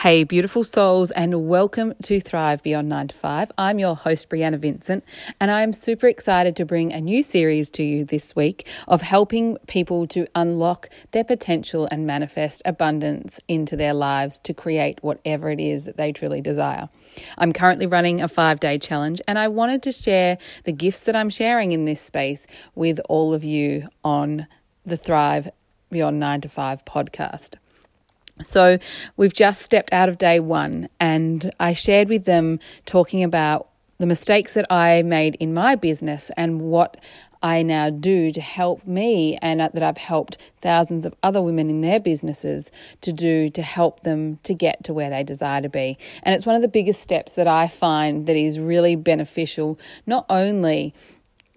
Hey, beautiful souls, and welcome to Thrive Beyond 9 to 5. I'm your host, Brianna Vincent, and I am super excited to bring a new series to you this week of helping people to unlock their potential and manifest abundance into their lives to create whatever it is that they truly desire. I'm currently running a five day challenge, and I wanted to share the gifts that I'm sharing in this space with all of you on the Thrive Beyond 9 to 5 podcast. So we've just stepped out of day one, and I shared with them talking about the mistakes that I made in my business and what I now do to help me and that I've helped thousands of other women in their businesses to do to help them to get to where they desire to be. And it's one of the biggest steps that I find that is really beneficial, not only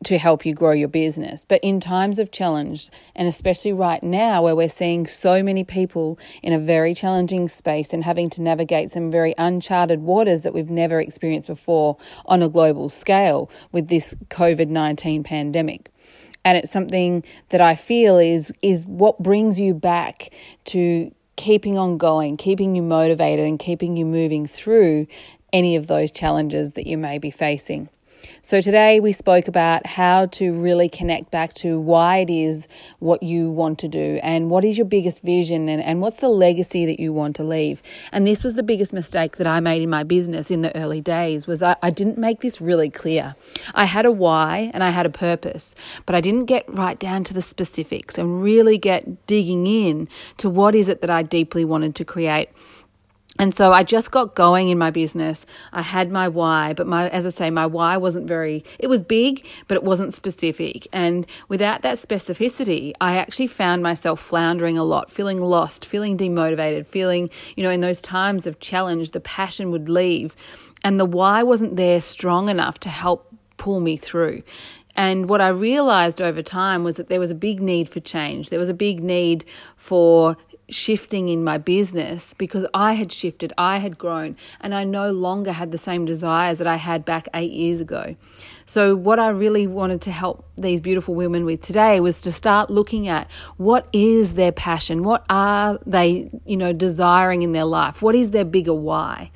to help you grow your business. But in times of challenge, and especially right now where we're seeing so many people in a very challenging space and having to navigate some very uncharted waters that we've never experienced before on a global scale with this COVID 19 pandemic. And it's something that I feel is, is what brings you back to keeping on going, keeping you motivated, and keeping you moving through any of those challenges that you may be facing. So, today we spoke about how to really connect back to why it is what you want to do and what is your biggest vision and, and what's the legacy that you want to leave. And this was the biggest mistake that I made in my business in the early days was I, I didn't make this really clear. I had a why and I had a purpose, but I didn't get right down to the specifics and really get digging in to what is it that I deeply wanted to create. And so I just got going in my business. I had my why, but my, as I say, my why wasn't very, it was big, but it wasn't specific. And without that specificity, I actually found myself floundering a lot, feeling lost, feeling demotivated, feeling, you know, in those times of challenge, the passion would leave. And the why wasn't there strong enough to help pull me through. And what I realized over time was that there was a big need for change. There was a big need for shifting in my business because I had shifted, I had grown, and I no longer had the same desires that I had back eight years ago. So, what I really wanted to help these beautiful women with today was to start looking at what is their passion, what are they, you know, desiring in their life, what is their bigger why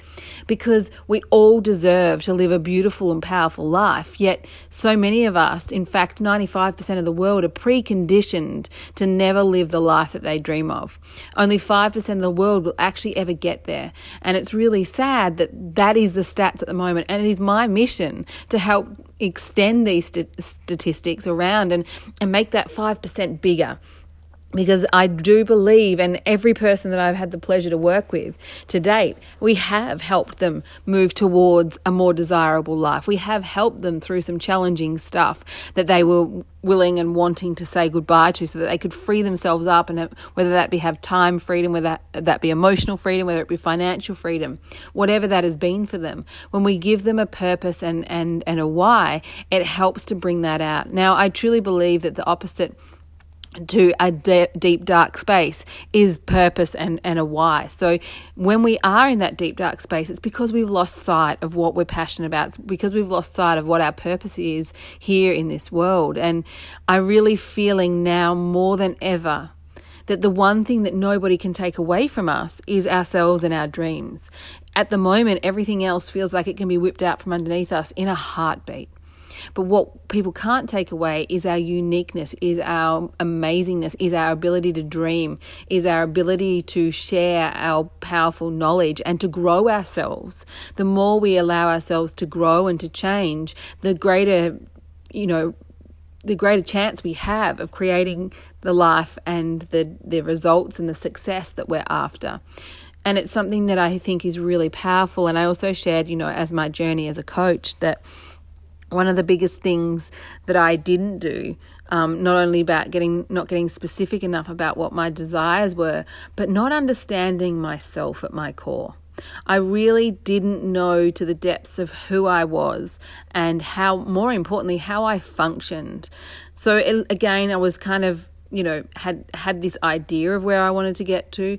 because we all deserve to live a beautiful and powerful life. Yet, so many of us, in fact, 95% of the world, are preconditioned to never live the life that they dream of. Only 5% of the world will actually ever get there. And it's really sad that that is the stats at the moment. And it is my mission to help extend these st- statistics around and, and make that 5% bigger because I do believe, and every person that I've had the pleasure to work with to date, we have helped them move towards a more desirable life. We have helped them through some challenging stuff that they were willing and wanting to say goodbye to so that they could free themselves up and whether that be have time freedom whether that, that be emotional freedom whether it be financial freedom whatever that has been for them when we give them a purpose and and and a why it helps to bring that out now i truly believe that the opposite to a de- deep dark space is purpose and, and a why. So when we are in that deep dark space, it's because we've lost sight of what we're passionate about. It's because we've lost sight of what our purpose is here in this world. And I'm really feeling now more than ever that the one thing that nobody can take away from us is ourselves and our dreams. At the moment, everything else feels like it can be whipped out from underneath us in a heartbeat. But what people can't take away is our uniqueness, is our amazingness, is our ability to dream, is our ability to share our powerful knowledge and to grow ourselves. The more we allow ourselves to grow and to change, the greater, you know, the greater chance we have of creating the life and the, the results and the success that we're after. And it's something that I think is really powerful. And I also shared, you know, as my journey as a coach, that one of the biggest things that I didn't do, um, not only about getting not getting specific enough about what my desires were, but not understanding myself at my core. I really didn't know to the depths of who I was and how, more importantly, how I functioned. So again, I was kind of, you know, had had this idea of where I wanted to get to,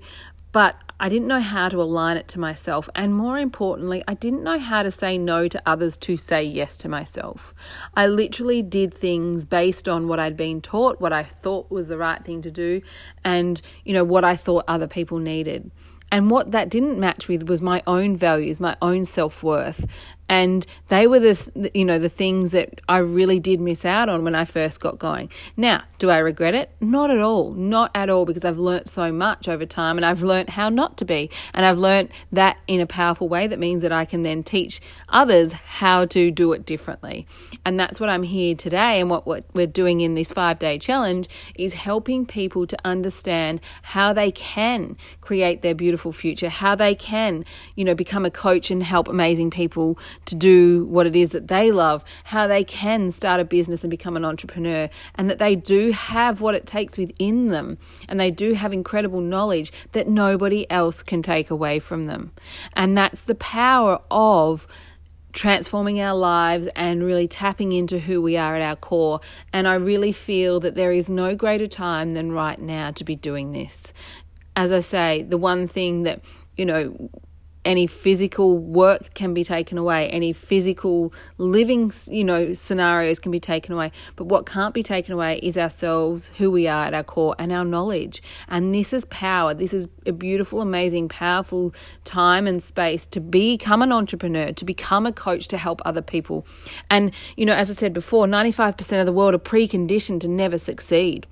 but I didn't know how to align it to myself. And more importantly, I didn't know how to say no to others to say yes to myself. I literally did things based on what I'd been taught, what I thought was the right thing to do, and, you know, what I thought other people needed. And what that didn't match with was my own values, my own self worth and they were the you know the things that I really did miss out on when I first got going. Now, do I regret it? Not at all, not at all, because I've learnt so much over time, and I've learnt how not to be, and I've learnt that in a powerful way. That means that I can then teach others how to do it differently, and that's what I'm here today. And what, what we're doing in this five day challenge is helping people to understand how they can create their beautiful future, how they can you know become a coach and help amazing people to do what it is that they love, how they can start a business and become an entrepreneur, and that they do have what it takes within them, and they do have incredible knowledge that nobody else can take away from them. And that's the power of transforming our lives and really tapping into who we are at our core. And I really feel that there is no greater time than right now to be doing this. As I say, the one thing that, you know, any physical work can be taken away. Any physical living you know scenarios can be taken away. But what can't be taken away is ourselves who we are at our core and our knowledge. And this is power. This is a beautiful amazing powerful time and space to become an entrepreneur to become a coach to help other people. And you know as i said before 95% of the world are preconditioned to never succeed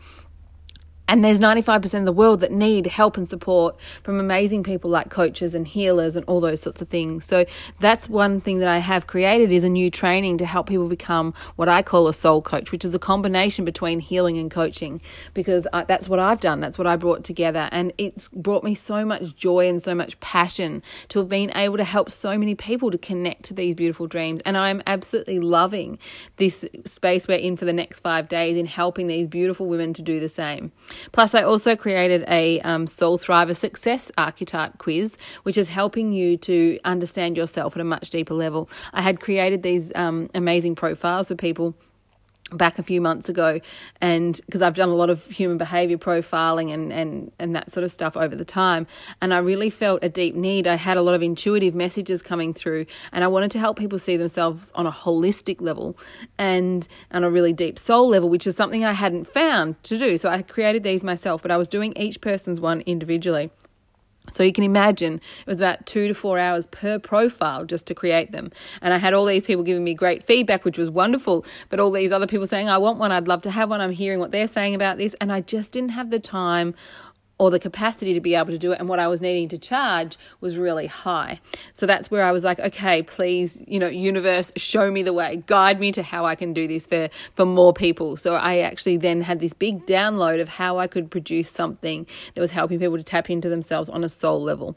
and there's 95% of the world that need help and support from amazing people like coaches and healers and all those sorts of things. So that's one thing that I have created is a new training to help people become what I call a soul coach, which is a combination between healing and coaching because I, that's what I've done. That's what I brought together. And it's brought me so much joy and so much passion to have been able to help so many people to connect to these beautiful dreams. And I'm absolutely loving this space we're in for the next five days in helping these beautiful women to do the same. Plus, I also created a um, Soul Thriver Success Archetype quiz, which is helping you to understand yourself at a much deeper level. I had created these um, amazing profiles for people back a few months ago and because I've done a lot of human behavior profiling and, and and that sort of stuff over the time and I really felt a deep need. I had a lot of intuitive messages coming through and I wanted to help people see themselves on a holistic level and on a really deep soul level which is something I hadn't found to do. So I created these myself but I was doing each person's one individually so you can imagine it was about two to four hours per profile just to create them. And I had all these people giving me great feedback, which was wonderful, but all these other people saying, I want one, I'd love to have one, I'm hearing what they're saying about this. And I just didn't have the time or the capacity to be able to do it and what I was needing to charge was really high. So that's where I was like, okay, please, you know, universe, show me the way, guide me to how I can do this for for more people. So I actually then had this big download of how I could produce something that was helping people to tap into themselves on a soul level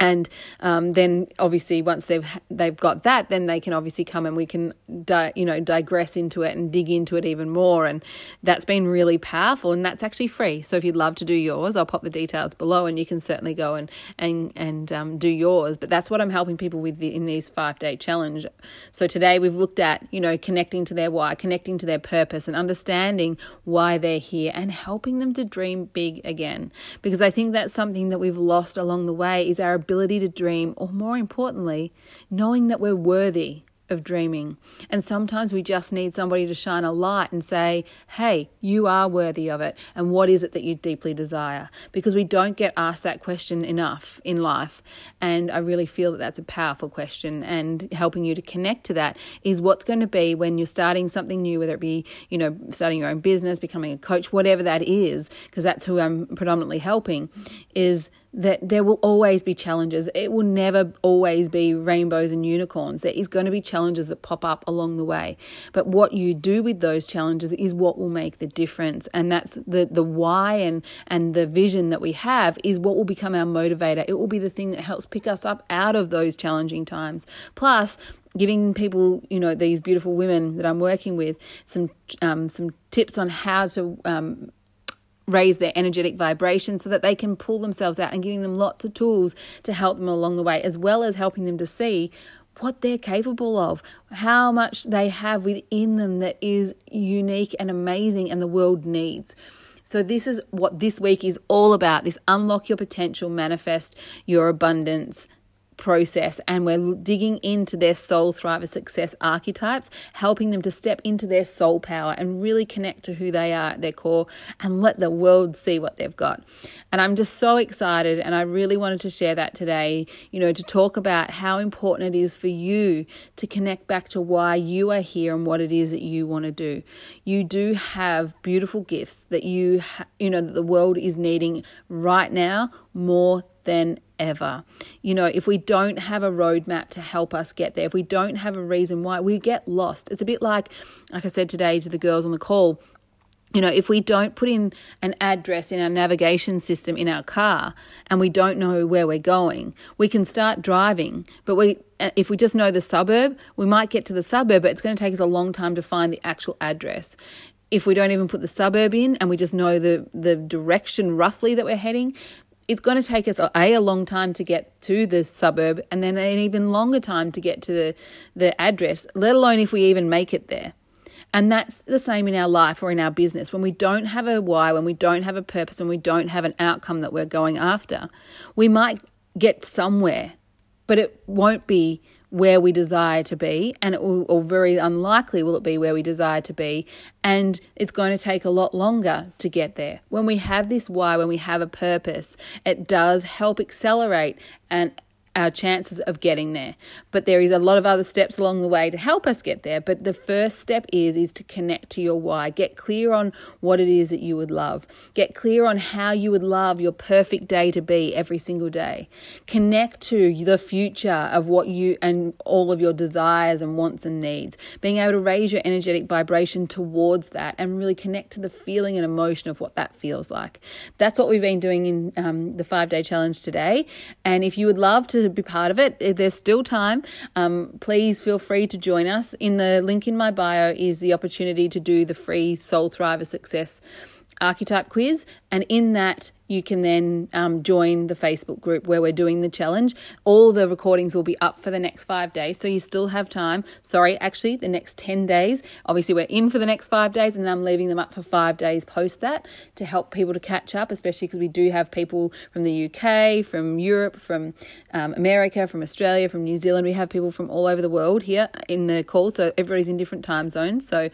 and um, then obviously once they've they've got that then they can obviously come and we can di- you know digress into it and dig into it even more. And that's been really powerful and that's actually free. So if you'd love to do yours I'll pop the details below and you can certainly go and and and um, do yours. But that's what I'm helping people with in these five day challenge. So today we've looked at you know connecting to their why connecting to their purpose and understanding why they're here and helping them to dream big again. Because I think that's something that we've lost along the way is our ability to dream, or more importantly, knowing that we're worthy of dreaming. And sometimes we just need somebody to shine a light and say, hey, you are worthy of it. And what is it that you deeply desire? Because we don't get asked that question enough in life. And I really feel that that's a powerful question. And helping you to connect to that is what's going to be when you're starting something new, whether it be, you know, starting your own business, becoming a coach, whatever that is, because that's who I'm predominantly helping, is that there will always be challenges. It will never always be rainbows and unicorns. There is going to be challenges that pop up along the way. But what you do with those challenges is what will make the difference. And that's the, the why and, and the vision that we have is what will become our motivator. It will be the thing that helps pick us up out of those challenging times. Plus, giving people, you know, these beautiful women that I'm working with some um, some tips on how to um, raise their energetic vibration so that they can pull themselves out and giving them lots of tools to help them along the way, as well as helping them to see what they're capable of, how much they have within them that is unique and amazing and the world needs. So, this is what this week is all about this unlock your potential, manifest your abundance process and we're digging into their soul thriver success archetypes, helping them to step into their soul power and really connect to who they are at their core and let the world see what they've got. And I'm just so excited and I really wanted to share that today, you know, to talk about how important it is for you to connect back to why you are here and what it is that you want to do. You do have beautiful gifts that you ha- you know that the world is needing right now more than ever. You know, if we don't have a roadmap to help us get there, if we don't have a reason why, we get lost. It's a bit like, like I said today to the girls on the call, you know, if we don't put in an address in our navigation system in our car and we don't know where we're going, we can start driving. But we, if we just know the suburb, we might get to the suburb, but it's going to take us a long time to find the actual address. If we don't even put the suburb in and we just know the, the direction roughly that we're heading, it's going to take us a, a long time to get to the suburb and then an even longer time to get to the, the address, let alone if we even make it there. And that's the same in our life or in our business. When we don't have a why, when we don't have a purpose, when we don't have an outcome that we're going after, we might get somewhere, but it won't be where we desire to be, and it will, or very unlikely will it be where we desire to be, and it's going to take a lot longer to get there. When we have this why, when we have a purpose, it does help accelerate and our chances of getting there. But there is a lot of other steps along the way to help us get there. But the first step is is to connect to your why. Get clear on what it is that you would love. Get clear on how you would love your perfect day to be every single day. Connect to the future of what you and all of your desires and wants and needs. Being able to raise your energetic vibration towards that and really connect to the feeling and emotion of what that feels like. That's what we've been doing in um, the five day challenge today. And if you would love to be part of it, there's still time. Um, please feel free to join us. In the link in my bio is the opportunity to do the free Soul Thriver Success archetype quiz, and in that you can then um, join the Facebook group where we're doing the challenge. All the recordings will be up for the next five days, so you still have time. Sorry, actually, the next 10 days. Obviously, we're in for the next five days, and I'm leaving them up for five days post that to help people to catch up, especially because we do have people from the UK, from Europe, from um, America, from Australia, from New Zealand. We have people from all over the world here in the call, so everybody's in different time zones. So,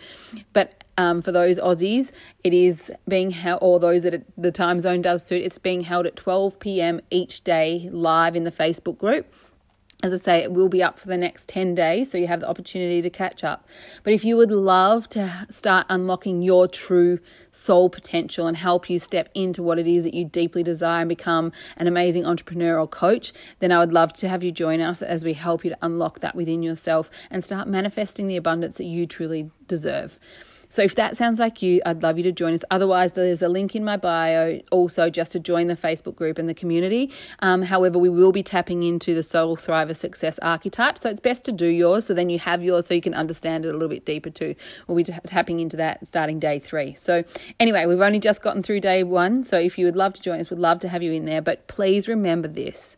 but um, for those Aussies, it is being held, or those that the time zone does suit, it's being held at 12 p.m. each day live in the Facebook group. As I say, it will be up for the next 10 days, so you have the opportunity to catch up. But if you would love to start unlocking your true soul potential and help you step into what it is that you deeply desire and become an amazing entrepreneur or coach, then I would love to have you join us as we help you to unlock that within yourself and start manifesting the abundance that you truly deserve. So if that sounds like you, I'd love you to join us. Otherwise, there's a link in my bio also just to join the Facebook group and the community. Um, however, we will be tapping into the Soul Thriver Success archetype. So it's best to do yours so then you have yours so you can understand it a little bit deeper too. We'll be tapping into that starting day three. So anyway, we've only just gotten through day one. So if you would love to join us, we'd love to have you in there. But please remember this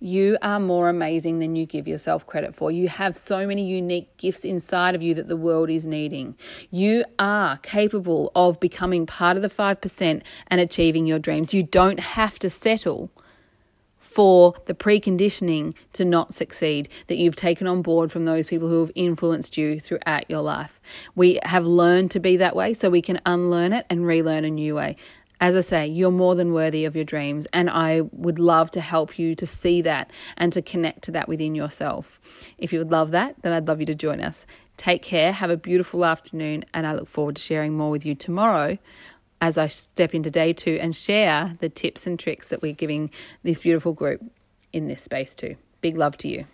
you are more amazing than you give yourself credit for. You have so many unique gifts inside of you that the world is needing. You are capable of becoming part of the 5% and achieving your dreams. You don't have to settle for the preconditioning to not succeed that you've taken on board from those people who have influenced you throughout your life. We have learned to be that way so we can unlearn it and relearn a new way as I say, you're more than worthy of your dreams, and I would love to help you to see that and to connect to that within yourself. If you would love that, then I'd love you to join us. Take care, have a beautiful afternoon, and I look forward to sharing more with you tomorrow as I step into day two and share the tips and tricks that we're giving this beautiful group in this space too. Big love to you.